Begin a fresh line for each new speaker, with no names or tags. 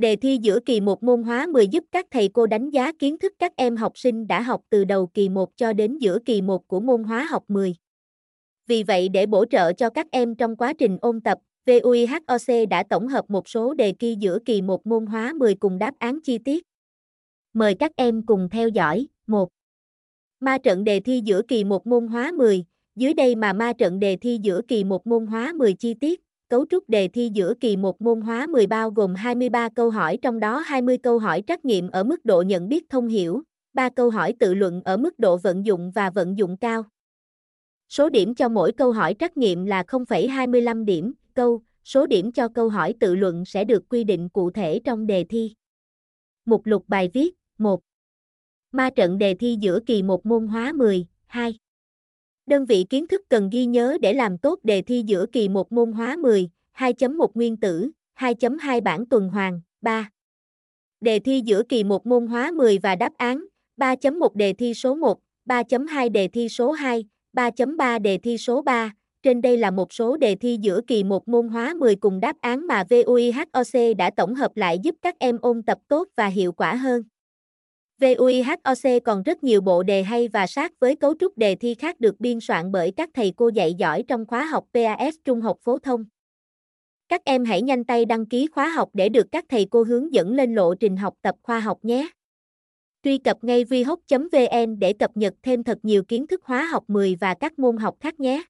Đề thi giữa kỳ 1 môn hóa 10 giúp các thầy cô đánh giá kiến thức các em học sinh đã học từ đầu kỳ 1 cho đến giữa kỳ 1 của môn hóa học 10. Vì vậy để bổ trợ cho các em trong quá trình ôn tập, VUIHOC đã tổng hợp một số đề thi giữa kỳ 1 môn hóa 10 cùng đáp án chi tiết. Mời các em cùng theo dõi. 1. Ma trận đề thi giữa kỳ 1 môn hóa 10, dưới đây mà ma trận đề thi giữa kỳ 1 môn hóa 10 chi tiết. Cấu trúc đề thi giữa kỳ 1 môn hóa 10 bao gồm 23 câu hỏi trong đó 20 câu hỏi trắc nghiệm ở mức độ nhận biết thông hiểu, 3 câu hỏi tự luận ở mức độ vận dụng và vận dụng cao. Số điểm cho mỗi câu hỏi trắc nghiệm là 0,25 điểm, câu, số điểm cho câu hỏi tự luận sẽ được quy định cụ thể trong đề thi. Mục lục bài viết 1. Ma trận đề thi giữa kỳ 1 môn hóa 10, 2. Đơn vị kiến thức cần ghi nhớ để làm tốt đề thi giữa kỳ 1 môn hóa 10, 2.1 nguyên tử, 2.2 bản tuần hoàn, 3. Đề thi giữa kỳ 1 môn hóa 10 và đáp án, 3.1 đề thi số 1, 3.2 đề thi số 2, 3.3 đề thi số 3. Trên đây là một số đề thi giữa kỳ 1 môn hóa 10 cùng đáp án mà VUIHOC đã tổng hợp lại giúp các em ôn tập tốt và hiệu quả hơn. VUIHOC còn rất nhiều bộ đề hay và sát với cấu trúc đề thi khác được biên soạn bởi các thầy cô dạy giỏi trong khóa học PAS Trung học phổ thông. Các em hãy nhanh tay đăng ký khóa học để được các thầy cô hướng dẫn lên lộ trình học tập khoa học nhé. Truy cập ngay vihoc.vn để cập nhật thêm thật nhiều kiến thức hóa học 10 và các môn học khác nhé.